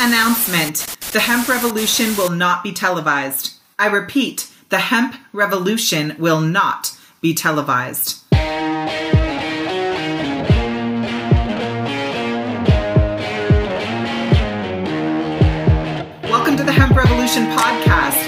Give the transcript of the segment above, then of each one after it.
Announcement The hemp revolution will not be televised. I repeat, the hemp revolution will not be televised. Welcome to the Hemp Revolution podcast,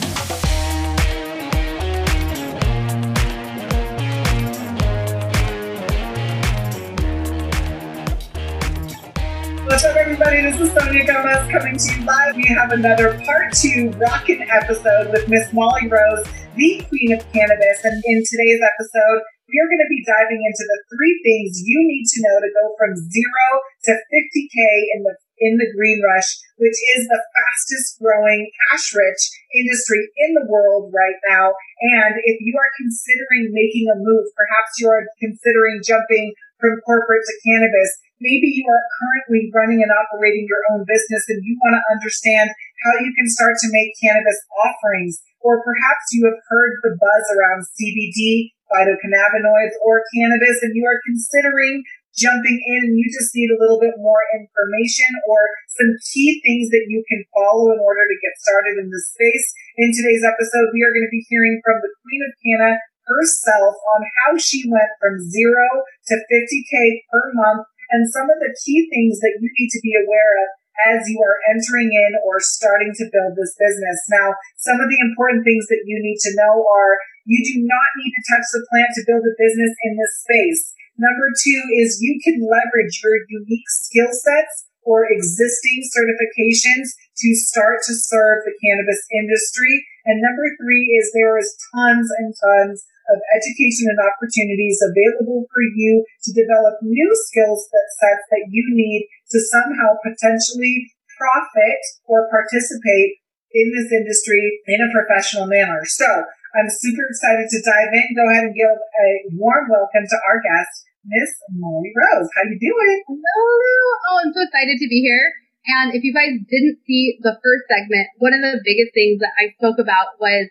Sonia Gomez coming to you live. We have another part two rockin' episode with Miss Molly Rose, the queen of cannabis. And in today's episode, we are going to be diving into the three things you need to know to go from zero to 50K in the in the green rush, which is the fastest growing cash rich industry in the world right now. And if you are considering making a move, perhaps you are considering jumping from corporate to cannabis, maybe you are currently running and operating your own business and you want to understand how you can start to make cannabis offerings. Or perhaps you have heard the buzz around CBD, phytocannabinoids, or cannabis, and you are considering jumping in and you just need a little bit more information or some key things that you can follow in order to get started in this space. In today's episode, we are going to be hearing from the Queen of Canna herself on how she went from zero to 50K per month and some of the key things that you need to be aware of as you are entering in or starting to build this business. Now, some of the important things that you need to know are you do not need to touch the plant to build a business in this space. Number two is you can leverage your unique skill sets or existing certifications to start to serve the cannabis industry. And number three is there is tons and tons of education and opportunities available for you to develop new skills sets that you need to somehow potentially profit or participate in this industry in a professional manner. So I'm super excited to dive in. Go ahead and give a warm welcome to our guest, Miss Molly Rose. How you doing? Hello. Oh, I'm so excited to be here. And if you guys didn't see the first segment, one of the biggest things that I spoke about was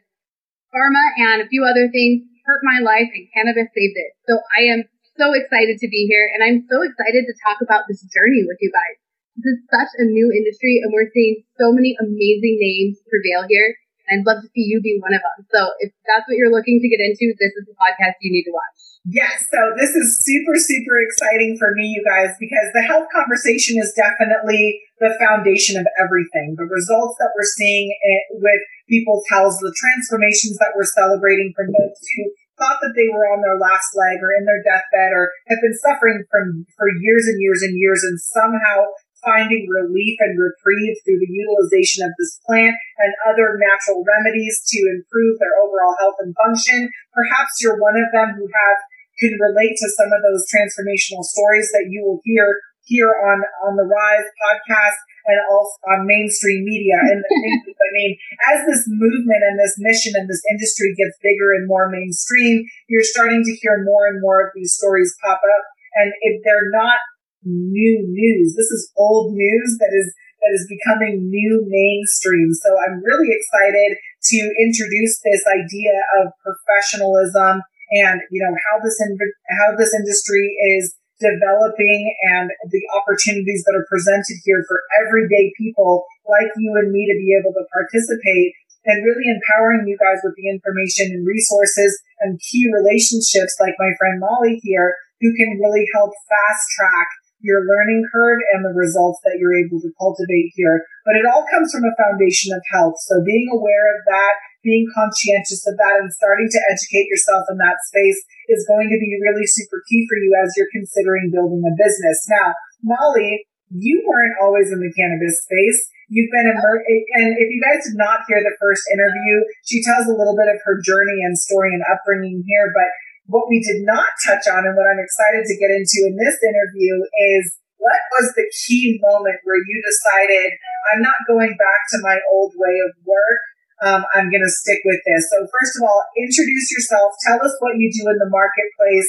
pharma and a few other things hurt my life and cannabis saved it. So I am so excited to be here and I'm so excited to talk about this journey with you guys. This is such a new industry and we're seeing so many amazing names prevail here. And I'd love to see you be one of them. So if that's what you're looking to get into, this is the podcast you need to watch. Yes, so this is super, super exciting for me, you guys, because the health conversation is definitely the foundation of everything. The results that we're seeing eh, with people's health, the transformations that we're celebrating from those who thought that they were on their last leg or in their deathbed or have been suffering from for years and years and years and somehow finding relief and reprieve through the utilization of this plant and other natural remedies to improve their overall health and function. Perhaps you're one of them who have can relate to some of those transformational stories that you will hear here on on the Rise podcast and also on mainstream media. And I mean, as this movement and this mission and this industry gets bigger and more mainstream, you're starting to hear more and more of these stories pop up. And if they're not new news, this is old news that is that is becoming new mainstream. So I'm really excited to introduce this idea of professionalism and you know how this in, how this industry is developing and the opportunities that are presented here for everyday people like you and me to be able to participate and really empowering you guys with the information and resources and key relationships like my friend Molly here who can really help fast track your learning curve and the results that you're able to cultivate here. But it all comes from a foundation of health. So being aware of that, being conscientious of that and starting to educate yourself in that space is going to be really super key for you as you're considering building a business. Now, Molly, you weren't always in the cannabis space. You've been immer- and if you guys did not hear the first interview, she tells a little bit of her journey and story and upbringing here, but what we did not touch on and what I'm excited to get into in this interview is what was the key moment where you decided I'm not going back to my old way of work. Um, I'm going to stick with this. So first of all, introduce yourself. Tell us what you do in the marketplace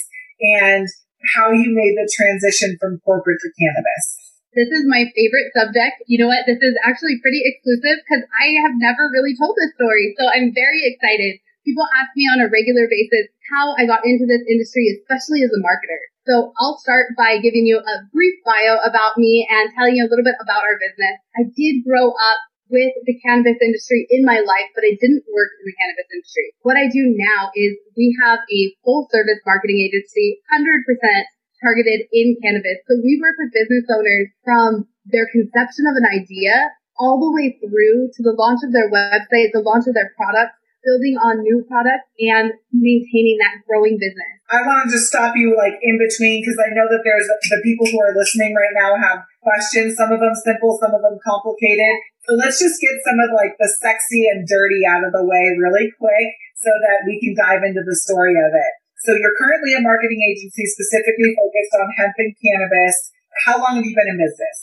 and how you made the transition from corporate to cannabis. This is my favorite subject. You know what? This is actually pretty exclusive because I have never really told this story. So I'm very excited. People ask me on a regular basis how I got into this industry, especially as a marketer. So I'll start by giving you a brief bio about me and telling you a little bit about our business. I did grow up with the cannabis industry in my life, but I didn't work in the cannabis industry. What I do now is we have a full service marketing agency, 100% targeted in cannabis. So we work with business owners from their conception of an idea all the way through to the launch of their website, the launch of their product, building on new products and maintaining that growing business. I want to just stop you like in between because I know that there's the people who are listening right now have questions. Some of them simple, some of them complicated. So let's just get some of like the sexy and dirty out of the way really quick so that we can dive into the story of it. So you're currently a marketing agency specifically focused on hemp and cannabis. How long have you been in business?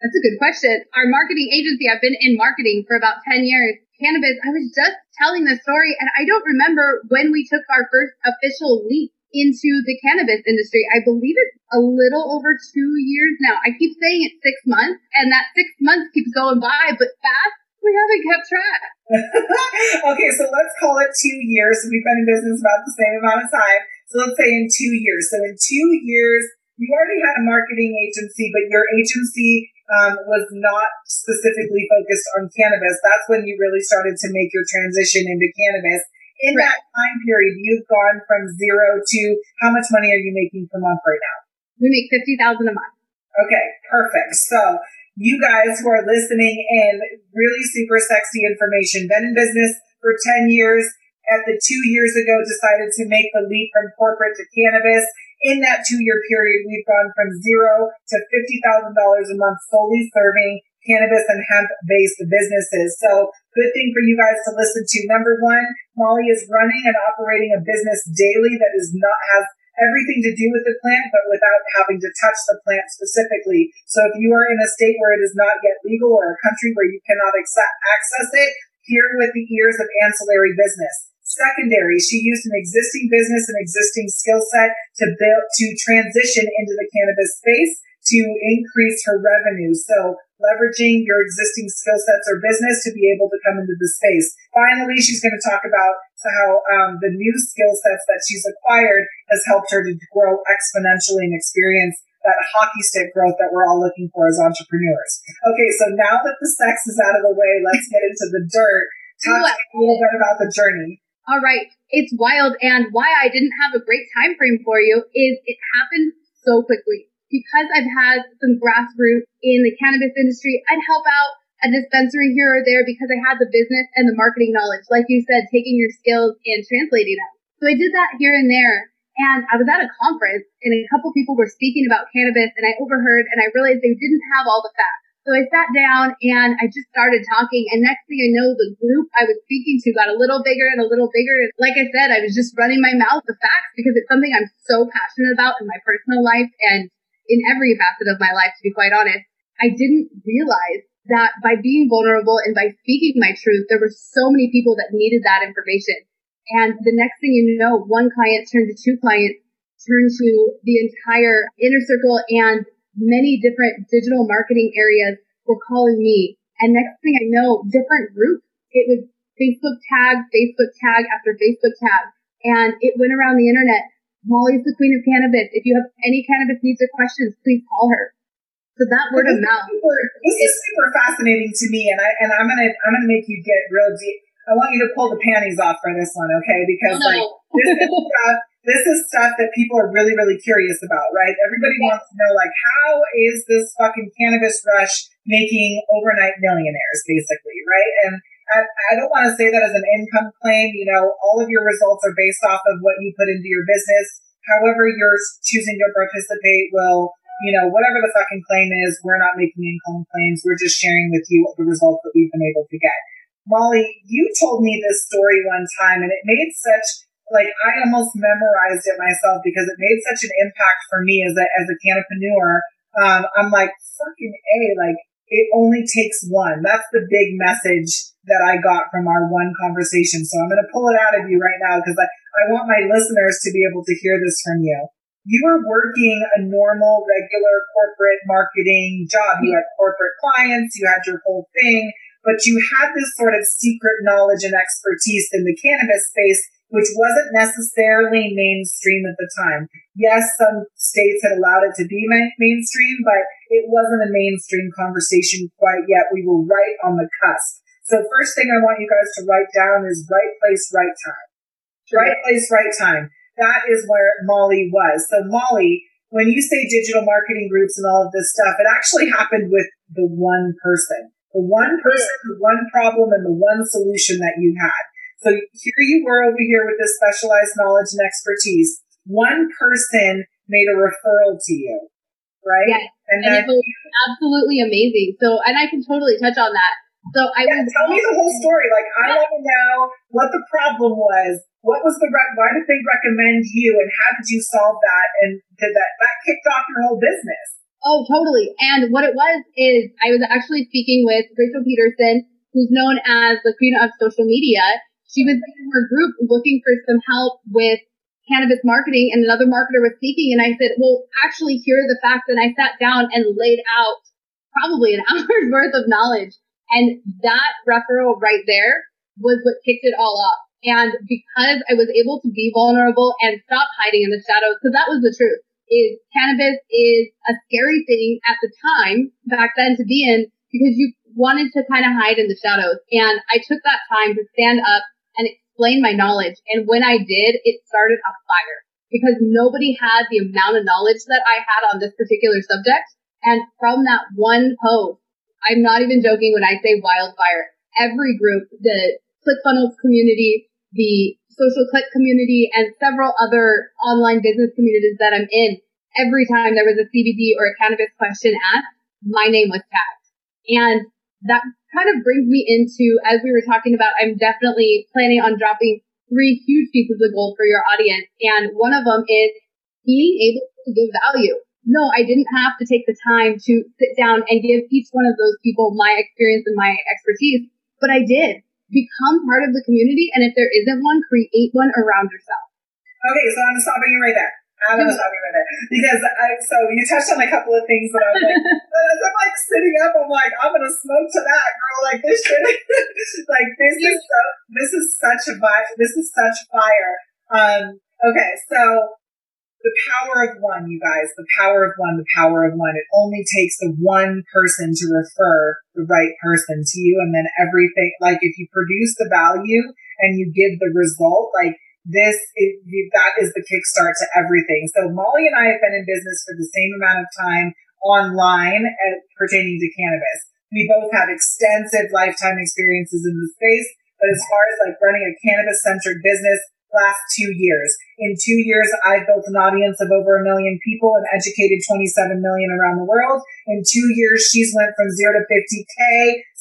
That's a good question. Our marketing agency, I've been in marketing for about 10 years. Cannabis, I was just telling the story and I don't remember when we took our first official leap into the cannabis industry. I believe it's a little over two years now. I keep saying it's six months, and that six months keeps going by, but fast, we haven't kept track. okay, so let's call it two years. So we've been in business about the same amount of time. So let's say in two years. So in two years, you already had a marketing agency, but your agency um, was not specifically focused on cannabis. That's when you really started to make your transition into cannabis in right. that time period, you've gone from zero to how much money are you making per month right now? We make fifty thousand a month. Okay, perfect. So you guys who are listening in, really super sexy information. Been in business for ten years. At the two years ago, decided to make the leap from corporate to cannabis. In that two year period, we've gone from zero to fifty thousand dollars a month, solely serving cannabis and hemp based businesses. So good thing for you guys to listen to. Number one, Molly is running and operating a business daily that is not, has everything to do with the plant, but without having to touch the plant specifically. So if you are in a state where it is not yet legal or a country where you cannot access it, hear with the ears of ancillary business. Secondary, she used an existing business and existing skill set to build, to transition into the cannabis space to increase her revenue. So leveraging your existing skill sets or business to be able to come into the space. Finally, she's going to talk about how um, the new skill sets that she's acquired has helped her to grow exponentially and experience that hockey stick growth that we're all looking for as entrepreneurs. Okay, so now that the sex is out of the way, let's get into the dirt. Talk a little bit about the journey. All right. It's wild. And why I didn't have a great time frame for you is it happened so quickly because I've had some grassroots in the cannabis industry, I'd help out a dispensary here or there because I had the business and the marketing knowledge. Like you said, taking your skills and translating them. So I did that here and there. And I was at a conference and a couple people were speaking about cannabis and I overheard and I realized they didn't have all the facts. So I sat down and I just started talking. And next thing I know, the group I was speaking to got a little bigger and a little bigger. Like I said, I was just running my mouth the facts because it's something I'm so passionate about in my personal life. And in every facet of my life, to be quite honest, I didn't realize that by being vulnerable and by speaking my truth, there were so many people that needed that information. And the next thing you know, one client turned to two clients, turned to the entire inner circle and many different digital marketing areas were calling me. And next thing I know, different groups. It was Facebook tag, Facebook tag after Facebook tag. And it went around the internet Molly's the queen of cannabis. If you have any cannabis needs or questions, please call her. So that word of mouth. Super, this is super fascinating to me, and I and I'm gonna I'm gonna make you get real deep. I want you to pull the panties off for this one, okay? Because no. like this is stuff this is stuff that people are really really curious about, right? Everybody yeah. wants to know like how is this fucking cannabis rush making overnight millionaires, basically, right? And I, I don't want to say that as an income claim. You know, all of your results are based off of what you put into your business. However, you're choosing to participate will, you know, whatever the fucking claim is, we're not making income claims. We're just sharing with you the results that we've been able to get. Molly, you told me this story one time and it made such, like, I almost memorized it myself because it made such an impact for me as a, as a cannapreneur. Um, I'm like, fucking A, like, it only takes one. That's the big message that I got from our one conversation. So I'm going to pull it out of you right now because I, I want my listeners to be able to hear this from you. You were working a normal, regular corporate marketing job. You had corporate clients, you had your whole thing, but you had this sort of secret knowledge and expertise in the cannabis space which wasn't necessarily mainstream at the time. Yes, some states had allowed it to be mainstream, but it wasn't a mainstream conversation quite yet. We were right on the cusp. So first thing I want you guys to write down is right place, right time. Right place, right time. That is where Molly was. So Molly, when you say digital marketing groups and all of this stuff, it actually happened with the one person, the one person, the one problem and the one solution that you had. So here you were over here with this specialized knowledge and expertise. One person made a referral to you, right? Yes. And, and it was absolutely amazing. So, and I can totally touch on that. So I yeah, was, tell me the whole story. Like I want to know what the problem was. What was the re- why did they recommend you, and how did you solve that? And did that that kicked off your whole business? Oh, totally. And what it was is I was actually speaking with Rachel Peterson, who's known as the queen of social media, she was in her group looking for some help with cannabis marketing and another marketer was speaking and I said, well, actually here are the facts. And I sat down and laid out probably an hour's worth of knowledge. And that referral right there was what kicked it all off. And because I was able to be vulnerable and stop hiding in the shadows, because that was the truth, is cannabis is a scary thing at the time back then to be in because you wanted to kind of hide in the shadows. And I took that time to stand up explain my knowledge. And when I did, it started a fire because nobody had the amount of knowledge that I had on this particular subject. And from that one post, I'm not even joking when I say wildfire. Every group, the ClickFunnels community, the social click community, and several other online business communities that I'm in, every time there was a CBD or a cannabis question asked, my name was tagged. And that kind of brings me into, as we were talking about, I'm definitely planning on dropping three huge pieces of gold for your audience. And one of them is being able to give value. No, I didn't have to take the time to sit down and give each one of those people my experience and my expertise, but I did. Become part of the community, and if there isn't one, create one around yourself. Okay, so I'm stopping you right there. I'm gonna stop you right because I, so you touched on a couple of things that I was like, as I'm like sitting up, I'm like, I'm gonna smoke to that girl. Like this shit, like this is so, this is such a vibe. This is such fire. Um, okay, so the power of one, you guys, the power of one, the power of one. It only takes the one person to refer the right person to you, and then everything. Like if you produce the value and you give the result, like this is, that is the kickstart to everything. So Molly and I have been in business for the same amount of time online as, pertaining to cannabis. We both have extensive lifetime experiences in the space, but as far as like running a cannabis centric business, last two years. In two years, I've built an audience of over a million people and educated 27 million around the world. In two years, she's went from zero to 50K,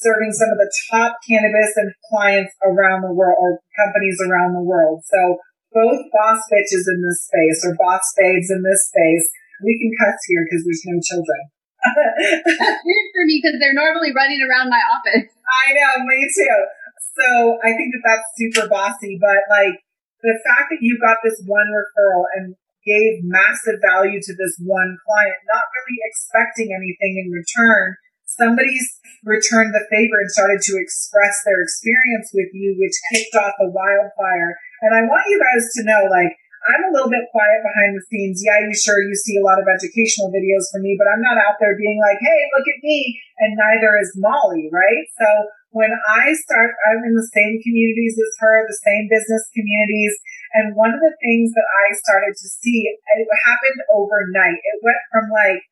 serving some of the top cannabis and clients around the world or companies around the world. So both boss bitches in this space or boss babes in this space, we can cuss here because there's no children. That's weird for me because they're normally running around my office. I know, me too. So I think that that's super bossy, but like the fact that you got this one referral and gave massive value to this one client, not really expecting anything in return, somebody's returned the favor and started to express their experience with you, which kicked off a wildfire. And I want you guys to know, like, I'm a little bit quiet behind the scenes. Yeah, you sure you see a lot of educational videos from me, but I'm not out there being like, hey, look at me. And neither is Molly, right? So when I start, I'm in the same communities as her, the same business communities. And one of the things that I started to see, it happened overnight. It went from like,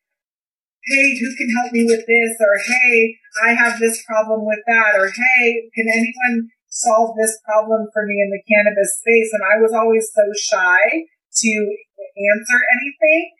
hey, who can help me with this? Or hey, I have this problem with that. Or hey, can anyone solve this problem for me in the cannabis space? And I was always so shy to answer anything.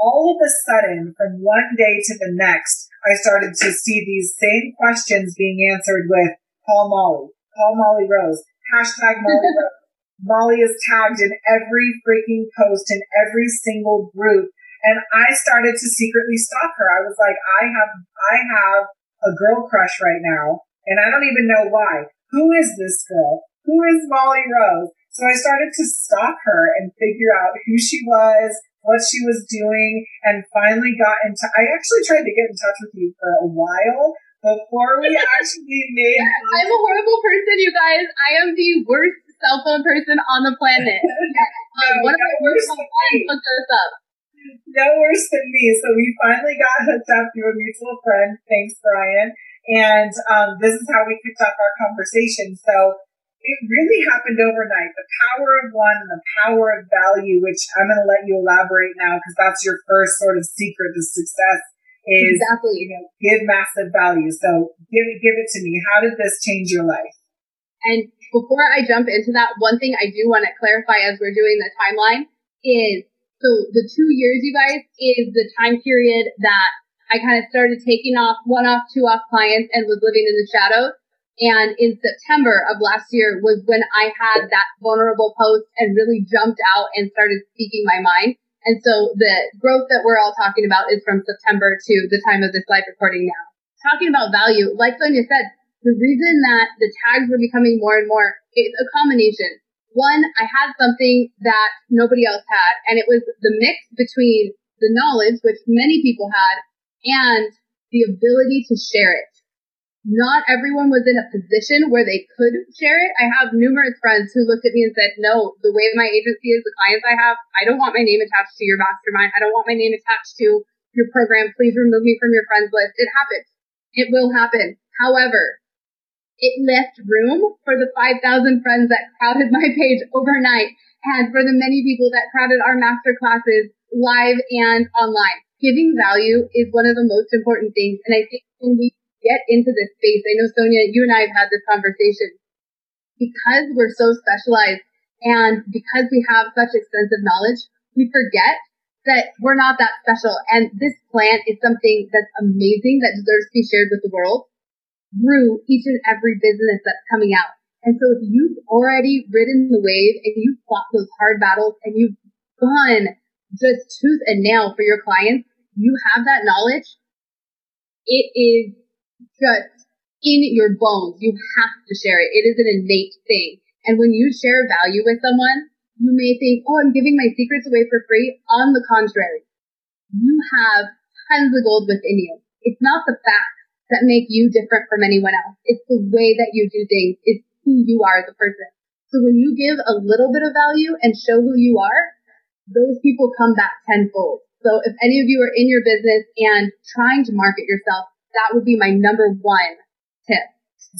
All of a sudden, from one day to the next, I started to see these same questions being answered with call Molly, call Molly Rose, hashtag Molly Rose. Molly is tagged in every freaking post in every single group. And I started to secretly stalk her. I was like, I have, I have a girl crush right now, and I don't even know why. Who is this girl? Who is Molly Rose? So I started to stalk her and figure out who she was, what she was doing, and finally got into. I actually tried to get in touch with you for a while before we actually made. I'm a horrible person, you guys. I am the worst cell phone person on the planet. um, one of my worst hooked us up. No worse than me. So we finally got hooked up through a mutual friend. Thanks, Brian. And um, this is how we kicked off our conversation. So it really happened overnight. The power of one and the power of value, which I'm going to let you elaborate now because that's your first sort of secret to success is exactly. you know give massive value. So give it give it to me. How did this change your life? And before I jump into that, one thing I do want to clarify as we're doing the timeline is so the two years, you guys, is the time period that I kind of started taking off one off, two off clients and was living in the shadows. And in September of last year was when I had that vulnerable post and really jumped out and started speaking my mind. And so the growth that we're all talking about is from September to the time of this live recording now. Talking about value, like Sonia said, the reason that the tags were becoming more and more is a combination. One, I had something that nobody else had, and it was the mix between the knowledge, which many people had, and the ability to share it not everyone was in a position where they could share it. I have numerous friends who looked at me and said, no, the way my agency is, the clients I have, I don't want my name attached to your mastermind. I don't want my name attached to your program. Please remove me from your friends list. It happens. It will happen. However, it left room for the 5,000 friends that crowded my page overnight and for the many people that crowded our master classes live and online. Giving value is one of the most important things. And I think when we get into this space, I know Sonia, you and I have had this conversation. Because we're so specialized and because we have such extensive knowledge, we forget that we're not that special. And this plant is something that's amazing that deserves to be shared with the world through each and every business that's coming out. And so if you've already ridden the wave and you've fought those hard battles and you've gone just tooth and nail for your clients, you have that knowledge. It is just in your bones. You have to share it. It is an innate thing. And when you share value with someone, you may think, oh, I'm giving my secrets away for free. On the contrary, you have tons of gold within you. It's not the facts that make you different from anyone else. It's the way that you do things. It's who you are as a person. So when you give a little bit of value and show who you are, those people come back tenfold. So if any of you are in your business and trying to market yourself, that would be my number one tip.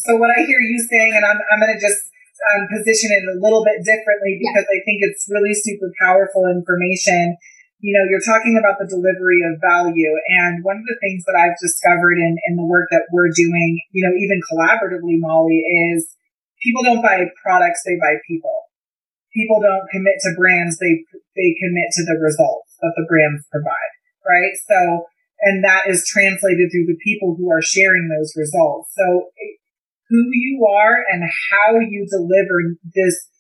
So what I hear you saying, and I'm, I'm going to just um, position it a little bit differently because yeah. I think it's really super powerful information. You know, you're talking about the delivery of value. And one of the things that I've discovered in, in the work that we're doing, you know, even collaboratively, Molly, is people don't buy products, they buy people. People don't commit to brands, they, they commit to the results that the brands provide, right? So and that is translated through the people who are sharing those results. So who you are and how you deliver this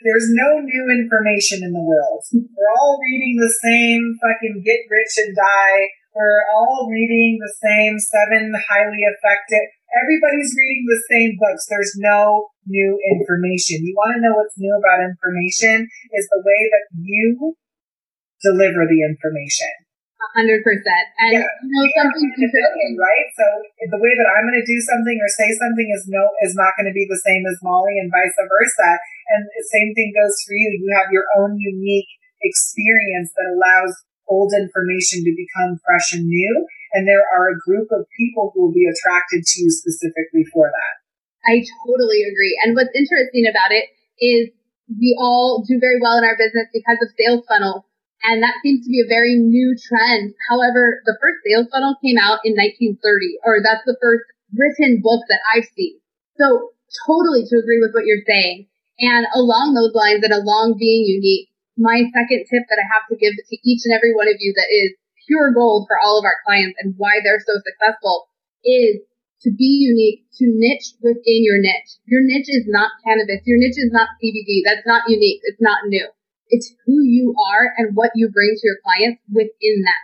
there's no new information in the world. We're all reading the same fucking get rich and die. We're all reading the same seven highly effective. Everybody's reading the same books. There's no new information. You want to know what's new about information is the way that you deliver the information hundred percent. And yeah. you know something interesting, right? So the way that I'm going to do something or say something is no is not going to be the same as Molly, and vice versa. And the same thing goes for you. You have your own unique experience that allows old information to become fresh and new. And there are a group of people who will be attracted to you specifically for that. I totally agree. And what's interesting about it is we all do very well in our business because of sales funnels and that seems to be a very new trend. However, the first sales funnel came out in 1930, or that's the first written book that I've seen. So totally to agree with what you're saying. And along those lines and along being unique, my second tip that I have to give to each and every one of you that is pure gold for all of our clients and why they're so successful is to be unique, to niche within your niche. Your niche is not cannabis. Your niche is not CBD. That's not unique. It's not new. It's who you are and what you bring to your clients within that.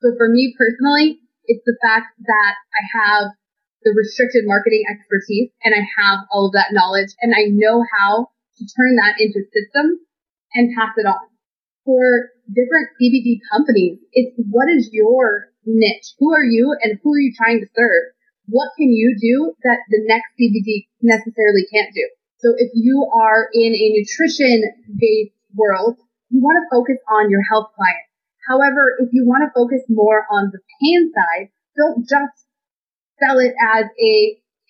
So for me personally, it's the fact that I have the restricted marketing expertise and I have all of that knowledge and I know how to turn that into systems and pass it on. For different CBD companies, it's what is your niche? Who are you and who are you trying to serve? What can you do that the next CBD necessarily can't do? So if you are in a nutrition based world, you want to focus on your health clients. However, if you want to focus more on the pain side, don't just sell it as a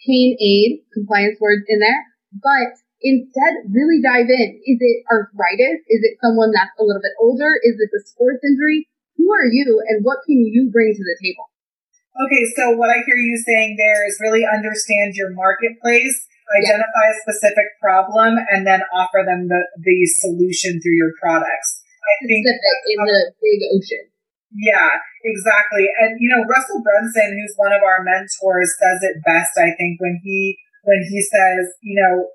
pain aid, compliance words in there, but instead really dive in. Is it arthritis? Is it someone that's a little bit older? Is this a sports injury? Who are you and what can you bring to the table? Okay, so what I hear you saying there is really understand your marketplace, identify a specific problem, and then offer them the, the solution through your products. I think in the big ocean. Yeah, exactly. And you know, Russell Brunson, who's one of our mentors, says it best, I think, when he when he says, you know,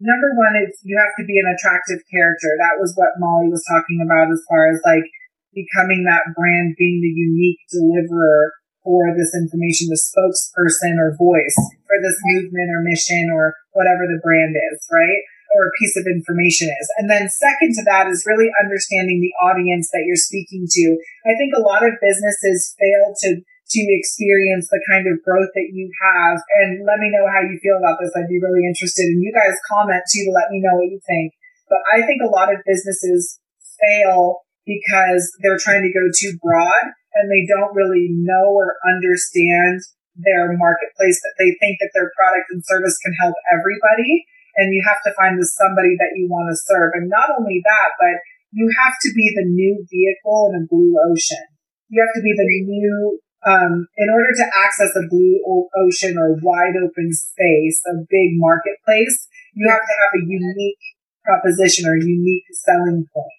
number one is you have to be an attractive character. That was what Molly was talking about as far as like becoming that brand, being the unique deliverer for this information, the spokesperson or voice for this movement or mission or whatever the brand is, right? or a piece of information is. And then second to that is really understanding the audience that you're speaking to. I think a lot of businesses fail to to experience the kind of growth that you have. And let me know how you feel about this. I'd be really interested. And you guys comment too to let me know what you think. But I think a lot of businesses fail because they're trying to go too broad and they don't really know or understand their marketplace that they think that their product and service can help everybody and you have to find the somebody that you want to serve. And not only that, but you have to be the new vehicle in a blue ocean. You have to be the new, um, in order to access a blue ocean or wide open space, a big marketplace, you have to have a unique proposition or unique selling point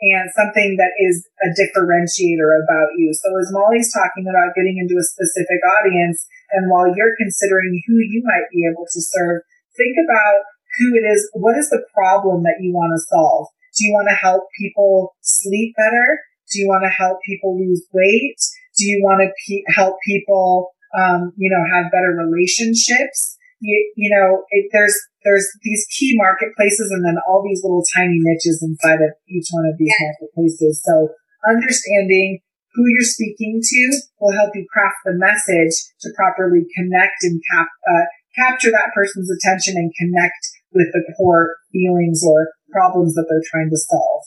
and something that is a differentiator about you. So as Molly's talking about getting into a specific audience, and while you're considering who you might be able to serve, think about who it is, what is the problem that you want to solve? Do you want to help people sleep better? Do you want to help people lose weight? Do you want to pe- help people, um, you know, have better relationships? You, you know, it, there's there's these key marketplaces and then all these little tiny niches inside of each one of these marketplaces. So understanding who you're speaking to will help you craft the message to properly connect and cap, uh, capture that person's attention and connect with the core feelings or problems that they're trying to solve.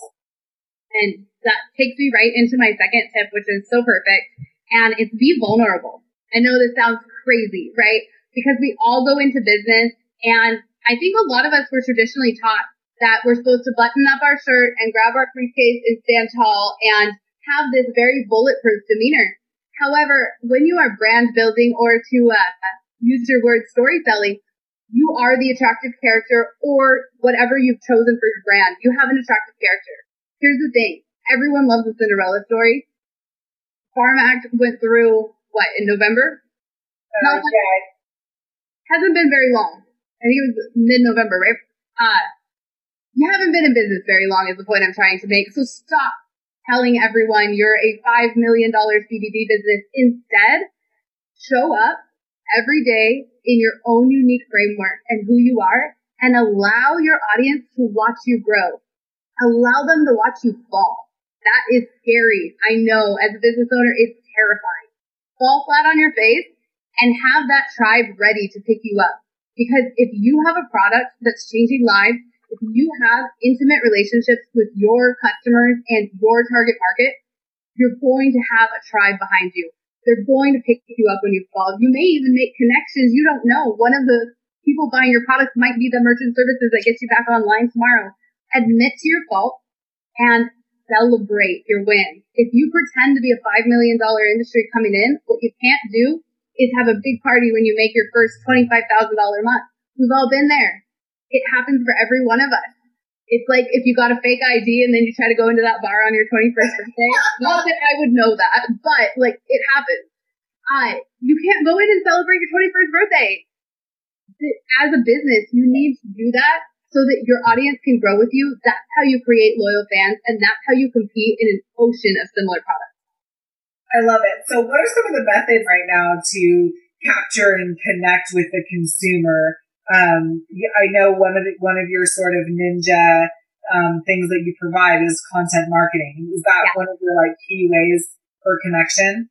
And that takes me right into my second tip, which is so perfect. And it's be vulnerable. I know this sounds crazy, right? Because we all go into business and I think a lot of us were traditionally taught that we're supposed to button up our shirt and grab our briefcase and stand tall and have this very bulletproof demeanor. However, when you are brand building or to uh, use your word storytelling, you are the attractive character or whatever you've chosen for your brand. You have an attractive character. Here's the thing. Everyone loves the Cinderella story. Farm Act went through what in November? Uh, yeah. Hasn't been very long. I think it was mid-November, right? Uh, you haven't been in business very long is the point I'm trying to make. So stop telling everyone you're a $5 million CBD business. Instead, show up every day in your own unique framework and who you are and allow your audience to watch you grow. Allow them to watch you fall. That is scary. I know as a business owner, it's terrifying. Fall flat on your face and have that tribe ready to pick you up. Because if you have a product that's changing lives, if you have intimate relationships with your customers and your target market, you're going to have a tribe behind you. They're going to pick you up when you fall. You may even make connections you don't know. One of the people buying your product might be the merchant services that gets you back online tomorrow. Admit to your fault and celebrate your win. If you pretend to be a $5 million industry coming in, what you can't do is have a big party when you make your first $25,000 month. We've all been there. It happens for every one of us. It's like if you got a fake ID and then you try to go into that bar on your 21st birthday. Not that I would know that, but like it happens. I, you can't go in and celebrate your 21st birthday. As a business, you need to do that so that your audience can grow with you. That's how you create loyal fans and that's how you compete in an ocean of similar products. I love it. So what are some of the methods right now to capture and connect with the consumer. Um, I know one of the, one of your sort of ninja um, things that you provide is content marketing. Is that yeah. one of your like key ways for connection?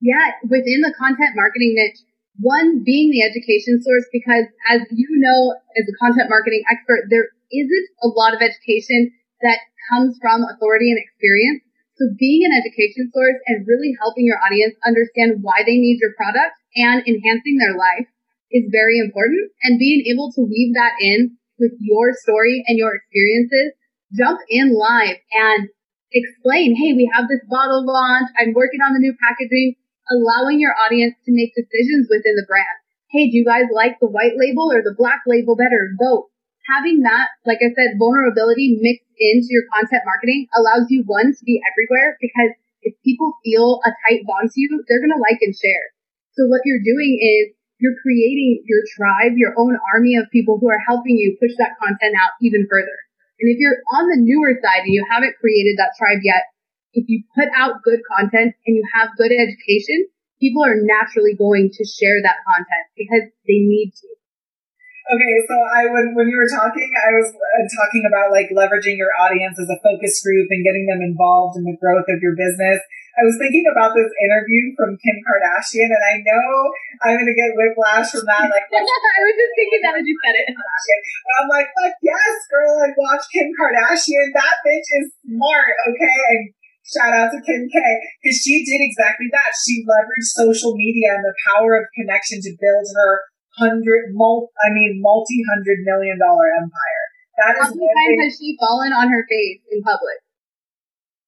Yeah, within the content marketing niche, one being the education source because as you know, as a content marketing expert, there isn't a lot of education that comes from authority and experience. So being an education source and really helping your audience understand why they need your product and enhancing their life is very important. And being able to weave that in with your story and your experiences, jump in live and explain, hey, we have this bottle launch. I'm working on the new packaging, allowing your audience to make decisions within the brand. Hey, do you guys like the white label or the black label better? Vote having that, like I said, vulnerability mixed into your content marketing allows you one to be everywhere because if people feel a tight bond to you, they're going to like and share. So what you're doing is you're creating your tribe, your own army of people who are helping you push that content out even further. And if you're on the newer side and you haven't created that tribe yet, if you put out good content and you have good education, people are naturally going to share that content because they need to. Okay, so I when when you were talking, I was uh, talking about like leveraging your audience as a focus group and getting them involved in the growth of your business. I was thinking about this interview from Kim Kardashian, and I know I'm going to get whiplash from that. Like, I was just thinking that as you said it. But I'm like, fuck yes, girl! I watched Kim Kardashian. That bitch is smart. Okay, and shout out to Kim K because she did exactly that. She leveraged social media and the power of connection to build her hundred, mul- I mean, multi hundred million dollar empire. That How many times has she fallen on her face in public?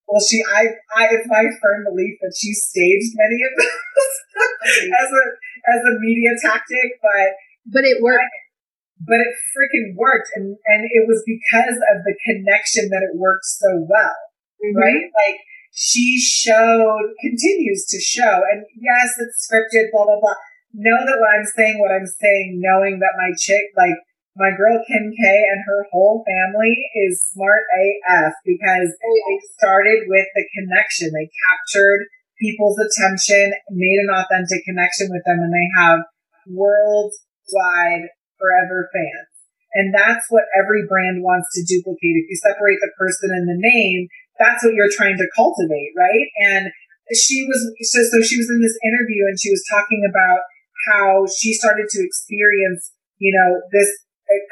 Well, she, I, I, it's my firm belief that she staged many of those as a as a media tactic, but but it worked. I, but it freaking worked, and and it was because of the connection that it worked so well, mm-hmm. right? Like she showed, continues to show, and yes, it's scripted, blah blah blah know that when I'm saying what I'm saying, knowing that my chick, like my girl Kim K and her whole family is smart AF because oh, they started with the connection. They captured people's attention, made an authentic connection with them, and they have worldwide forever fans. And that's what every brand wants to duplicate. If you separate the person and the name, that's what you're trying to cultivate, right? And she was so so she was in this interview and she was talking about how she started to experience, you know, this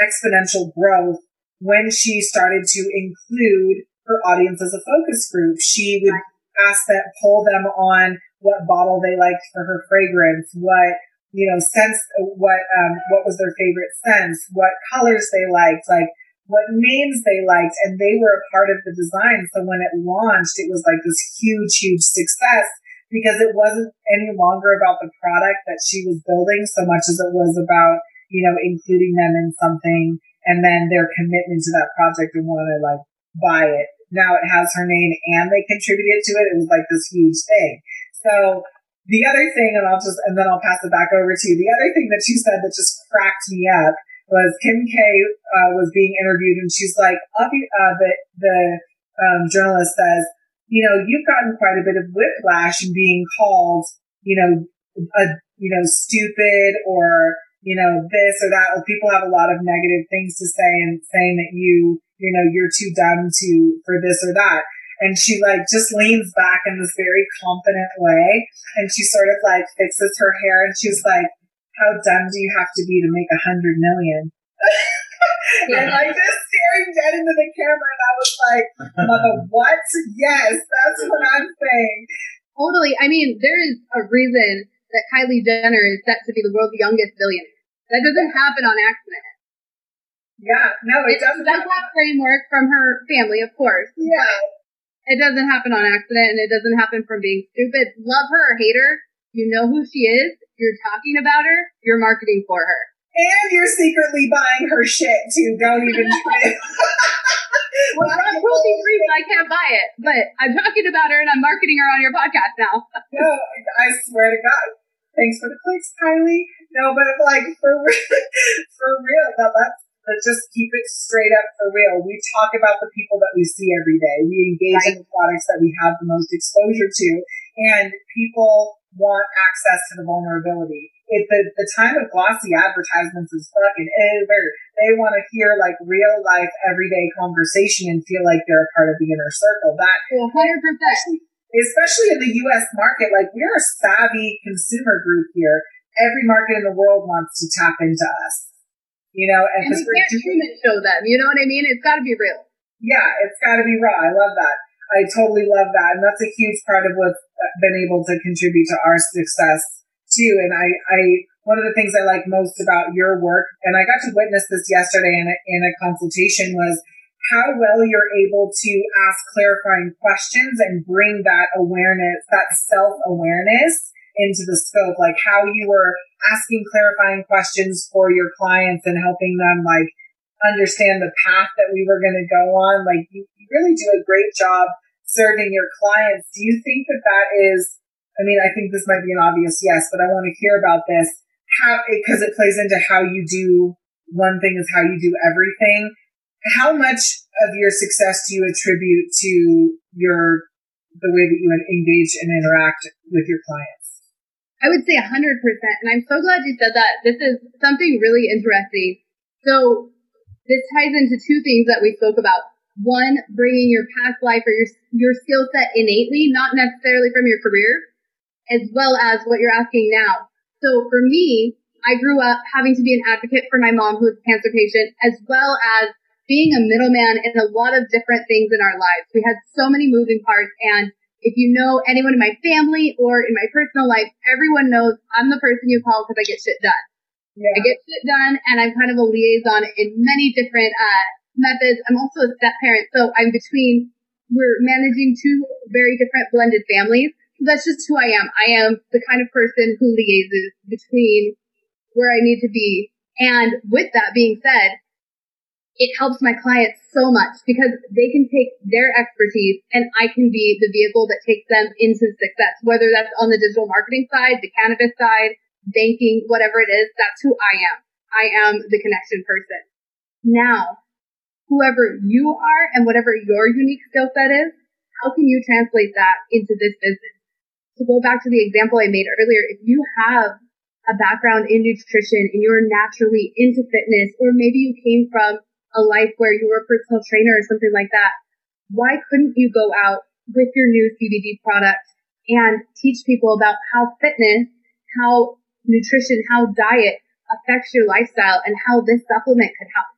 exponential growth when she started to include her audience as a focus group. She would ask them, pull them on what bottle they liked for her fragrance, what, you know, scents, what, um, what was their favorite scents, what colors they liked, like what names they liked, and they were a part of the design. So when it launched, it was like this huge, huge success because it wasn't any longer about the product that she was building so much as it was about, you know, including them in something and then their commitment to that project and want to like buy it. Now it has her name and they contributed to it. It was like this huge thing. So the other thing, and I'll just, and then I'll pass it back over to you. The other thing that she said that just cracked me up was Kim K uh, was being interviewed and she's like, uh, the, the um, journalist says, you know, you've gotten quite a bit of whiplash in being called, you know, a, you know, stupid or, you know, this or that, people have a lot of negative things to say and saying that you, you know, you're too dumb to, for this or that. And she like just leans back in this very confident way and she sort of like fixes her hair and she's like, how dumb do you have to be to make a hundred million? and like just staring dead into the camera, and I was like, "Mother, what? Yes, that's what I'm saying." Totally. I mean, there is a reason that Kylie Jenner is set to be the world's youngest billionaire. That doesn't happen on accident. Yeah, no, it, it doesn't. That's that framework from her family, of course. Yeah. It doesn't happen on accident, and it doesn't happen from being stupid. Love her or hate her, you know who she is. You're talking about her. You're marketing for her. And you're secretly buying her shit too. Don't even try it. well, I'm cruelty free, but I can't buy it. But I'm talking about her and I'm marketing her on your podcast now. no, I swear to God. Thanks for the clicks, Kylie. No, but like for for real, that that's but just keep it straight up for real. We talk about the people that we see every day. We engage right. in the products that we have the most exposure to, and people want access to the vulnerability. It, the, the time of glossy advertisements is fucking over. They want to hear like real life, everyday conversation and feel like they're a part of the inner circle. That 100%. Especially in the U.S. market, like we're a savvy consumer group here. Every market in the world wants to tap into us. You know, and, and we can't Truman show them. You know what I mean? It's got to be real. Yeah, it's got to be raw. I love that. I totally love that, and that's a huge part of what's been able to contribute to our success too. And I, I, one of the things I like most about your work, and I got to witness this yesterday in a, in a consultation was how well you're able to ask clarifying questions and bring that awareness, that self awareness into the scope, like how you were asking clarifying questions for your clients and helping them like understand the path that we were going to go on. Like you, you really do a great job serving your clients. Do you think that that is I mean, I think this might be an obvious yes, but I want to hear about this. How, because it, plays into how you do one thing is how you do everything. How much of your success do you attribute to your, the way that you engage and interact with your clients? I would say 100%. And I'm so glad you said that. This is something really interesting. So this ties into two things that we spoke about. One, bringing your past life or your, your skill set innately, not necessarily from your career, as well as what you're asking now. So for me, I grew up having to be an advocate for my mom who was a cancer patient, as well as being a middleman in a lot of different things in our lives. We had so many moving parts and if you know anyone in my family or in my personal life, everyone knows I'm the person you call because I get shit done. Yeah. I get shit done and I'm kind of a liaison in many different uh, methods. I'm also a step parent, so I'm between, we're managing two very different blended families that's just who I am. I am the kind of person who liaises between where I need to be. And with that being said, it helps my clients so much because they can take their expertise and I can be the vehicle that takes them into success, whether that's on the digital marketing side, the cannabis side, banking, whatever it is. That's who I am. I am the connection person. Now, whoever you are and whatever your unique skill set is, how can you translate that into this business? To go back to the example I made earlier, if you have a background in nutrition and you're naturally into fitness, or maybe you came from a life where you were a personal trainer or something like that, why couldn't you go out with your new CBD product and teach people about how fitness, how nutrition, how diet affects your lifestyle and how this supplement could help?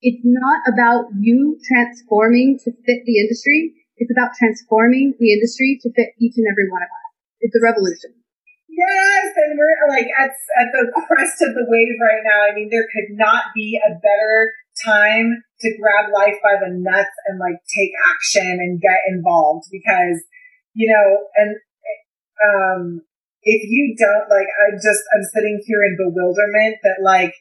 It's not about you transforming to fit the industry. It's about transforming the industry to fit each and every one of us. It's a revolution. Yes, and we're like at, at the crest of the wave right now. I mean, there could not be a better time to grab life by the nuts and like take action and get involved because, you know, and um, if you don't like, I'm just, I'm sitting here in bewilderment that like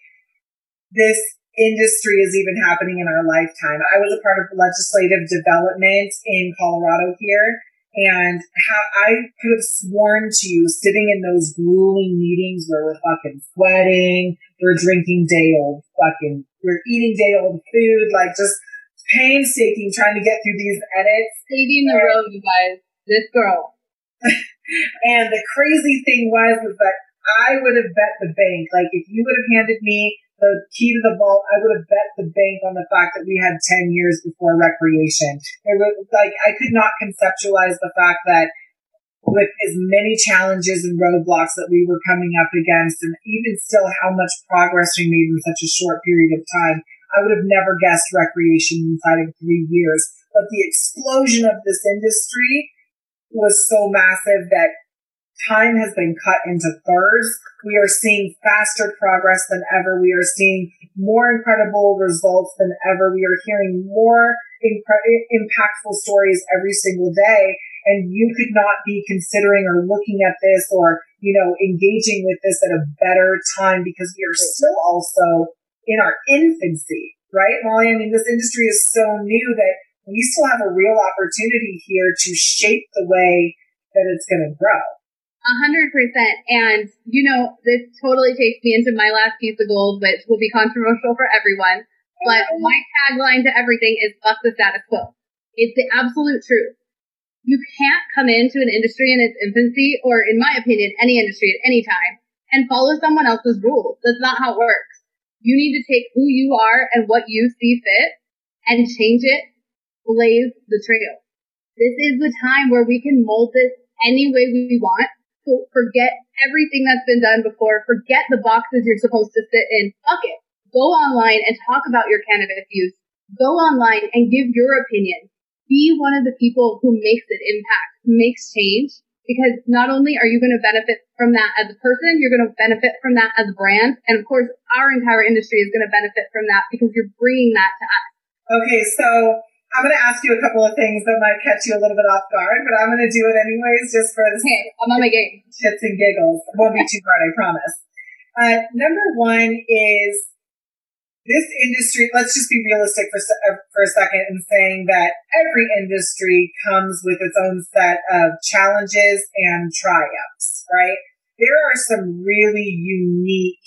this industry is even happening in our lifetime. I was a part of legislative development in Colorado here and how I could have sworn to you sitting in those grueling meetings where we're fucking sweating, we're drinking day old fucking, we're eating day old food, like just painstaking trying to get through these edits. Saving the road, you guys. This girl. and the crazy thing was, was that I would have bet the bank. Like if you would have handed me the key to the vault, I would have bet the bank on the fact that we had 10 years before recreation. It was like, I could not conceptualize the fact that with as many challenges and roadblocks that we were coming up against, and even still how much progress we made in such a short period of time, I would have never guessed recreation inside of three years. But the explosion of this industry was so massive that time has been cut into thirds. We are seeing faster progress than ever. We are seeing more incredible results than ever. We are hearing more impactful stories every single day. And you could not be considering or looking at this or, you know, engaging with this at a better time because we are still also in our infancy, right, Molly? I mean, this industry is so new that we still have a real opportunity here to shape the way that it's going to grow. A hundred percent. And, you know, this totally takes me into my last piece of gold, which will be controversial for everyone. But my tagline to everything is fuck the status quo. It's the absolute truth. You can't come into an industry in its infancy, or in my opinion, any industry at any time, and follow someone else's rules. That's not how it works. You need to take who you are and what you see fit and change it, blaze the trail. This is the time where we can mold this any way we want. So forget everything that's been done before. Forget the boxes you're supposed to sit in. Fuck it. Go online and talk about your cannabis use. Go online and give your opinion. Be one of the people who makes it impact, makes change, because not only are you going to benefit from that as a person, you're going to benefit from that as a brand. And of course, our entire industry is going to benefit from that because you're bringing that to us. Okay, so I'm going to ask you a couple of things that might catch you a little bit off guard, but I'm going to do it anyways just for the hey, I'm on my game. shits and giggles. It won't be too hard, I promise. Uh, number one is this industry, let's just be realistic for, uh, for a second in saying that every industry comes with its own set of challenges and triumphs, right? There are some really unique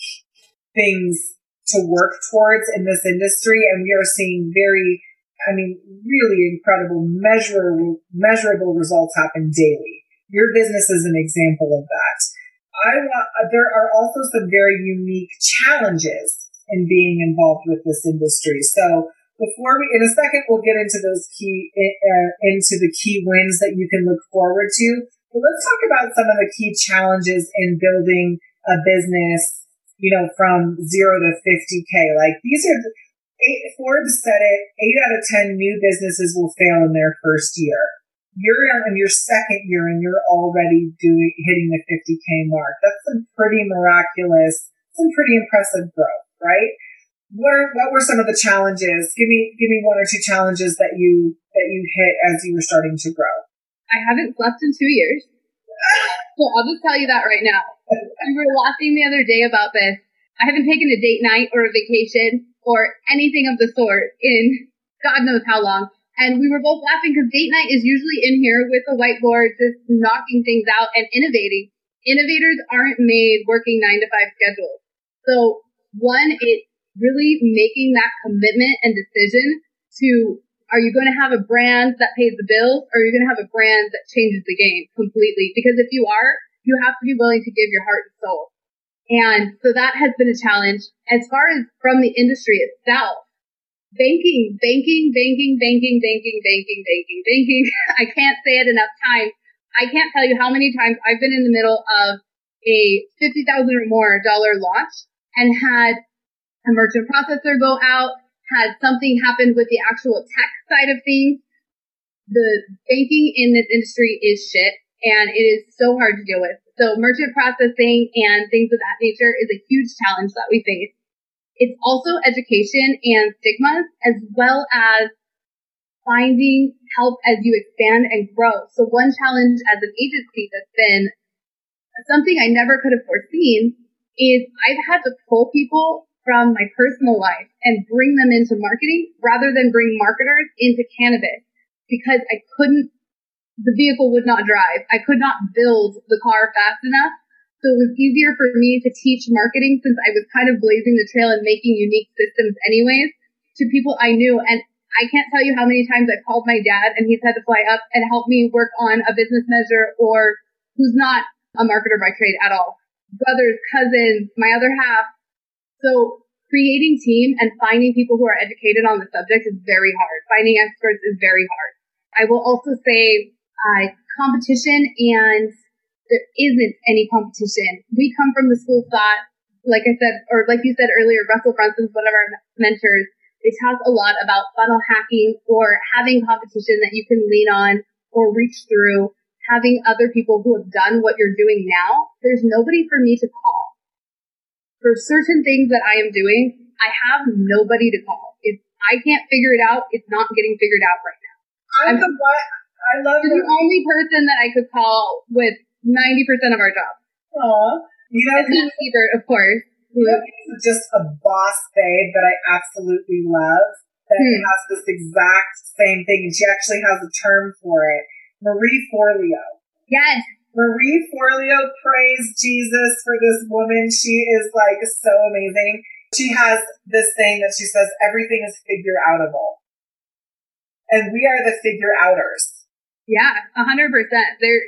things to work towards in this industry, and we are seeing very, I mean, really incredible, measurable, measurable results happen daily. Your business is an example of that. I want, there are also some very unique challenges in being involved with this industry. So before we, in a second, we'll get into those key, uh, into the key wins that you can look forward to. But let's talk about some of the key challenges in building a business, you know, from zero to 50K. Like these are, eight, Forbes said it, eight out of 10 new businesses will fail in their first year. You're in your second year and you're already doing, hitting the 50K mark. That's some pretty miraculous, some pretty impressive growth right? What are, what were some of the challenges? Give me give me one or two challenges that you that you hit as you were starting to grow. I haven't slept in two years. so I'll just tell you that right now. we were laughing the other day about this. I haven't taken a date night or a vacation or anything of the sort in God knows how long. And we were both laughing because date night is usually in here with a whiteboard, just knocking things out and innovating. Innovators aren't made working nine to five schedules. So one, it's really making that commitment and decision to are you going to have a brand that pays the bills or are you going to have a brand that changes the game completely? Because if you are, you have to be willing to give your heart and soul. And so that has been a challenge. As far as from the industry itself, banking, banking, banking, banking, banking, banking, banking, banking. I can't say it enough times. I can't tell you how many times I've been in the middle of a 50,000 or more dollar launch and had a merchant processor go out, had something happen with the actual tech side of things. The banking in this industry is shit and it is so hard to deal with. So merchant processing and things of that nature is a huge challenge that we face. It's also education and stigmas as well as finding help as you expand and grow. So one challenge as an agency that's been something I never could have foreseen is I've had to pull people from my personal life and bring them into marketing rather than bring marketers into cannabis because I couldn't, the vehicle would not drive. I could not build the car fast enough. So it was easier for me to teach marketing since I was kind of blazing the trail and making unique systems anyways to people I knew. And I can't tell you how many times I've called my dad and he's had to fly up and help me work on a business measure or who's not a marketer by trade at all brothers, cousins, my other half. So creating team and finding people who are educated on the subject is very hard. Finding experts is very hard. I will also say uh, competition and there isn't any competition. We come from the school thought, like I said, or like you said earlier, Russell Brunson's one of our mentors. They talk a lot about funnel hacking or having competition that you can lean on or reach through having other people who have done what you're doing now, there's nobody for me to call. For certain things that I am doing, I have nobody to call. If I can't figure it out, it's not getting figured out right now. I'm, I'm the what? I love the only person that I could call with 90% of our job. Aw. You know, Siebert, of course. Who is just a boss babe that I absolutely love that hmm. has this exact same thing. And she actually has a term for it. Marie Forleo. Yes. Marie Forleo, praise Jesus for this woman. She is like so amazing. She has this thing that she says everything is figure outable. And we are the figure outers. Yeah, a hundred percent. There,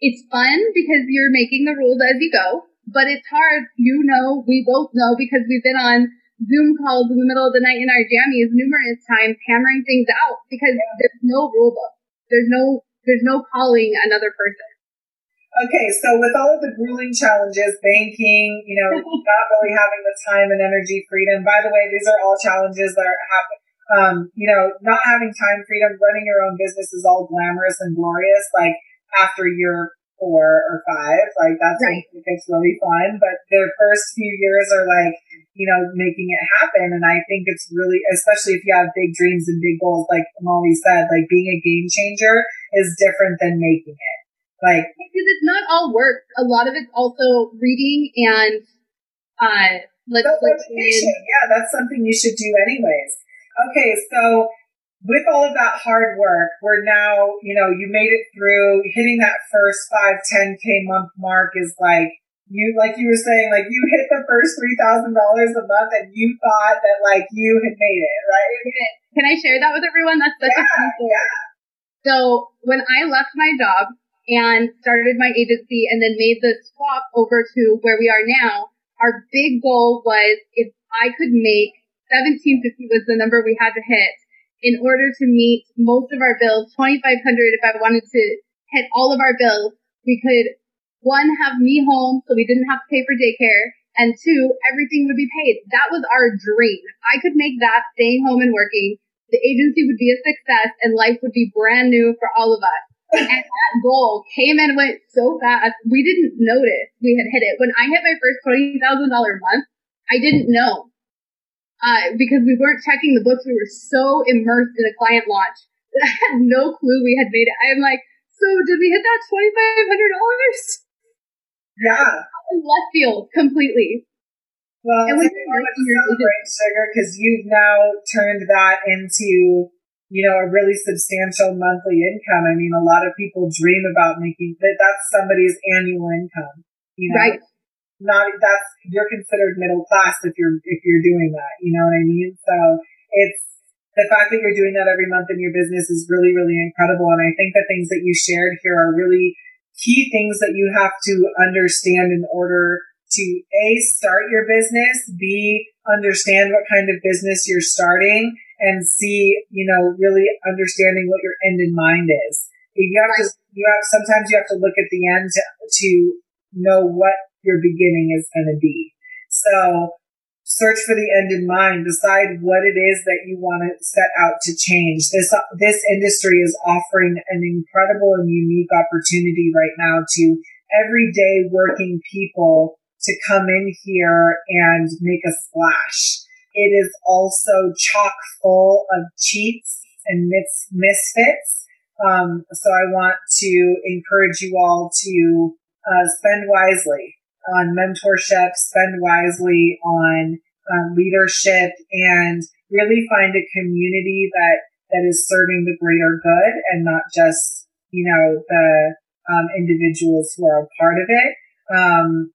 it's fun because you're making the rules as you go. but it's hard. You know, we both know because we've been on Zoom calls in the middle of the night in our jammies numerous times, hammering things out because there's no rule book. There's no, there's no calling another person. Okay, so with all of the grueling challenges, banking, you know, not really having the time and energy freedom. By the way, these are all challenges that are happening. Um, you know, not having time freedom, running your own business is all glamorous and glorious. Like after year four or five, like that's right. when it gets really fun. But their first few years are like, you know, making it happen. And I think it's really, especially if you have big dreams and big goals, like Molly said, like being a game changer is different than making it. Like, because it's not all work. A lot of it's also reading and, uh, legislation. Yeah, that's something you should do anyways. Okay, so with all of that hard work, we're now, you know, you made it through hitting that first five, 10K month mark is like, you, like you were saying, like you hit the first $3,000 a month and you thought that like you had made it, right? Can I share that with everyone? That's such yeah, a fun story. Yeah. So when I left my job and started my agency and then made the swap over to where we are now, our big goal was if I could make 1750 was the number we had to hit in order to meet most of our bills, 2500 if I wanted to hit all of our bills, we could one, have me home so we didn't have to pay for daycare, and two, everything would be paid. That was our dream. I could make that staying home and working, the agency would be a success and life would be brand new for all of us. and that goal came and went so fast, we didn't notice we had hit it. When I hit my first $20,000 month, I didn't know uh, because we weren't checking the books. We were so immersed in a client launch that I had no clue we had made it. I'm like, so did we hit that twenty five hundred dollars? Yeah. In left field completely. Well, and we celebrate sugar because you've now turned that into you know a really substantial monthly income. I mean, a lot of people dream about making that. That's somebody's annual income. You know? Right not that's you're considered middle class if you're if you're doing that. You know what I mean? So it's the fact that you're doing that every month in your business is really, really incredible. And I think the things that you shared here are really key things that you have to understand in order to A, start your business, B, understand what kind of business you're starting, and C, you know, really understanding what your end in mind is. You have to, you have, sometimes you have to look at the end to, to know what your beginning is going to be. So search for the end in mind. Decide what it is that you want to set out to change. This, this industry is offering an incredible and unique opportunity right now to everyday working people to come in here and make a splash. It is also chock full of cheats and mis- misfits. Um, so I want to encourage you all to uh, spend wisely on mentorship, spend wisely on um, leadership, and really find a community that that is serving the greater good and not just you know the um, individuals who are a part of it. Um,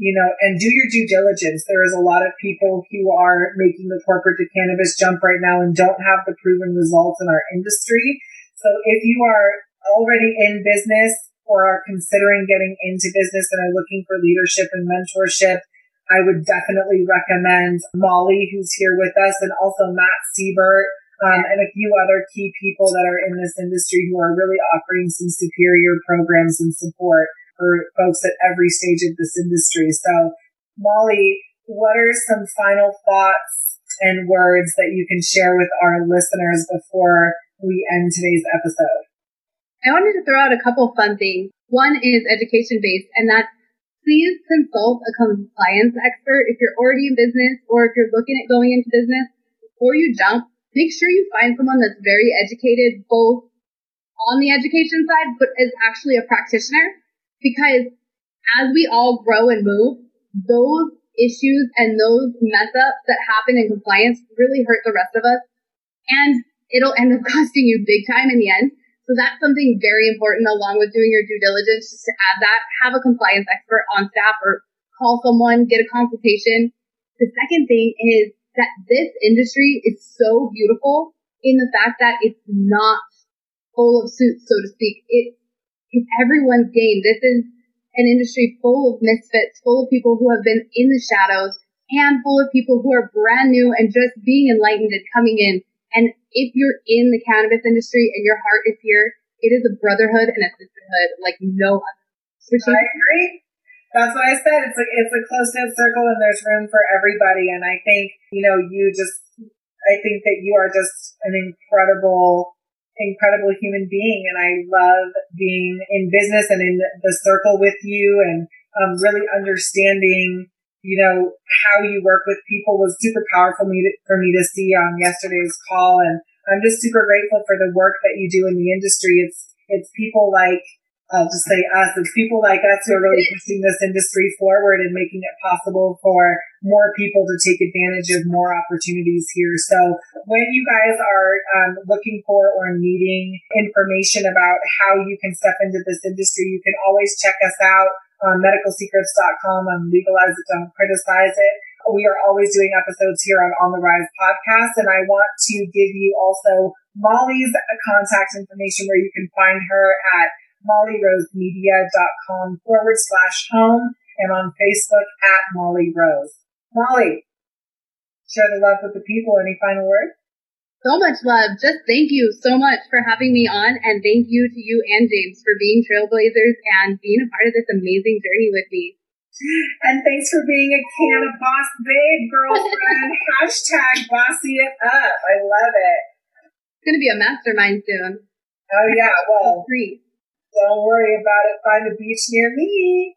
you know, and do your due diligence. There is a lot of people who are making the corporate to cannabis jump right now and don't have the proven results in our industry. So if you are already in business or are considering getting into business and are looking for leadership and mentorship, I would definitely recommend Molly, who's here with us, and also Matt Siebert, um, and a few other key people that are in this industry who are really offering some superior programs and support for folks at every stage of this industry. So, Molly, what are some final thoughts and words that you can share with our listeners before we end today's episode? I wanted to throw out a couple fun things. One is education based, and that's please consult a compliance expert if you're already in business or if you're looking at going into business. Before you jump, make sure you find someone that's very educated, both on the education side, but is actually a practitioner. Because as we all grow and move, those issues and those mess ups that happen in compliance really hurt the rest of us. And it'll end up costing you big time in the end. So that's something very important along with doing your due diligence, just to add that, have a compliance expert on staff or call someone, get a consultation. The second thing is that this industry is so beautiful in the fact that it's not full of suits, so to speak. It is everyone's game. This is an industry full of misfits, full of people who have been in the shadows, and full of people who are brand new and just being enlightened and coming in. And if you're in the cannabis industry and your heart is here, it is a brotherhood and a sisterhood like no other. I agree. That's what I said. It's a it's a close knit circle, and there's room for everybody. And I think you know you just I think that you are just an incredible incredible human being and I love being in business and in the circle with you and um, really understanding, you know, how you work with people was super powerful me to, for me to see on yesterday's call. And I'm just super grateful for the work that you do in the industry. It's, it's people like I'll just say us. It's people like us who are really pushing this industry forward and making it possible for more people to take advantage of more opportunities here. So when you guys are um, looking for or needing information about how you can step into this industry, you can always check us out on medicalsecrets.com on legalize it, don't criticize it. We are always doing episodes here on On the Rise podcast. And I want to give you also Molly's contact information where you can find her at mollyrosemedia.com forward slash home and on Facebook at Molly Rose. Molly, share the love with the people. Any final words? So much love. Just thank you so much for having me on and thank you to you and James for being trailblazers and being a part of this amazing journey with me. And thanks for being a can of boss babe girlfriend. Hashtag bossy it up. I love it. It's going to be a mastermind soon. Oh yeah. Well, don't worry about it. Find a beach near me.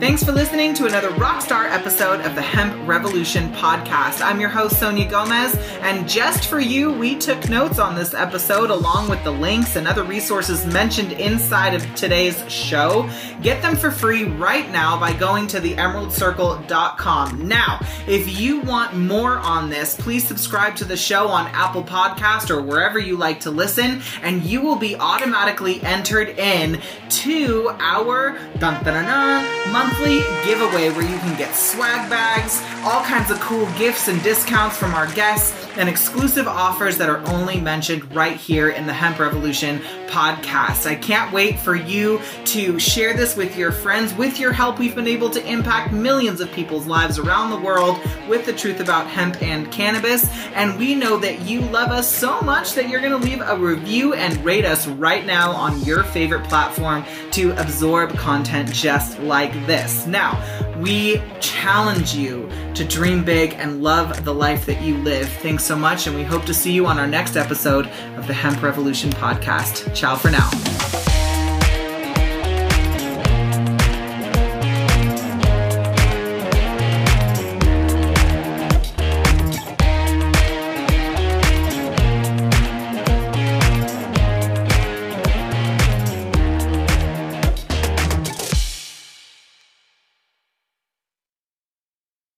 Thanks for listening to another Rockstar episode of the Hemp Revolution podcast. I'm your host, Sonia Gomez, and just for you, we took notes on this episode along with the links and other resources mentioned inside of today's show. Get them for free right now by going to theemeraldcircle.com. Now, if you want more on this, please subscribe to the show on Apple Podcast or wherever you like to listen, and you will be automatically entered in to our dun, dun, dun, monthly monthly giveaway where you can get swag bags, all kinds of cool gifts and discounts from our guests, and exclusive offers that are only mentioned right here in the Hemp Revolution podcast. I can't wait for you to share this with your friends. With your help, we've been able to impact millions of people's lives around the world with the truth about hemp and cannabis. And we know that you love us so much that you're going to leave a review and rate us right now on your favorite platform to absorb content just like this. Now, we challenge you to dream big and love the life that you live. Thanks so much, and we hope to see you on our next episode of the Hemp Revolution podcast. Ciao for now.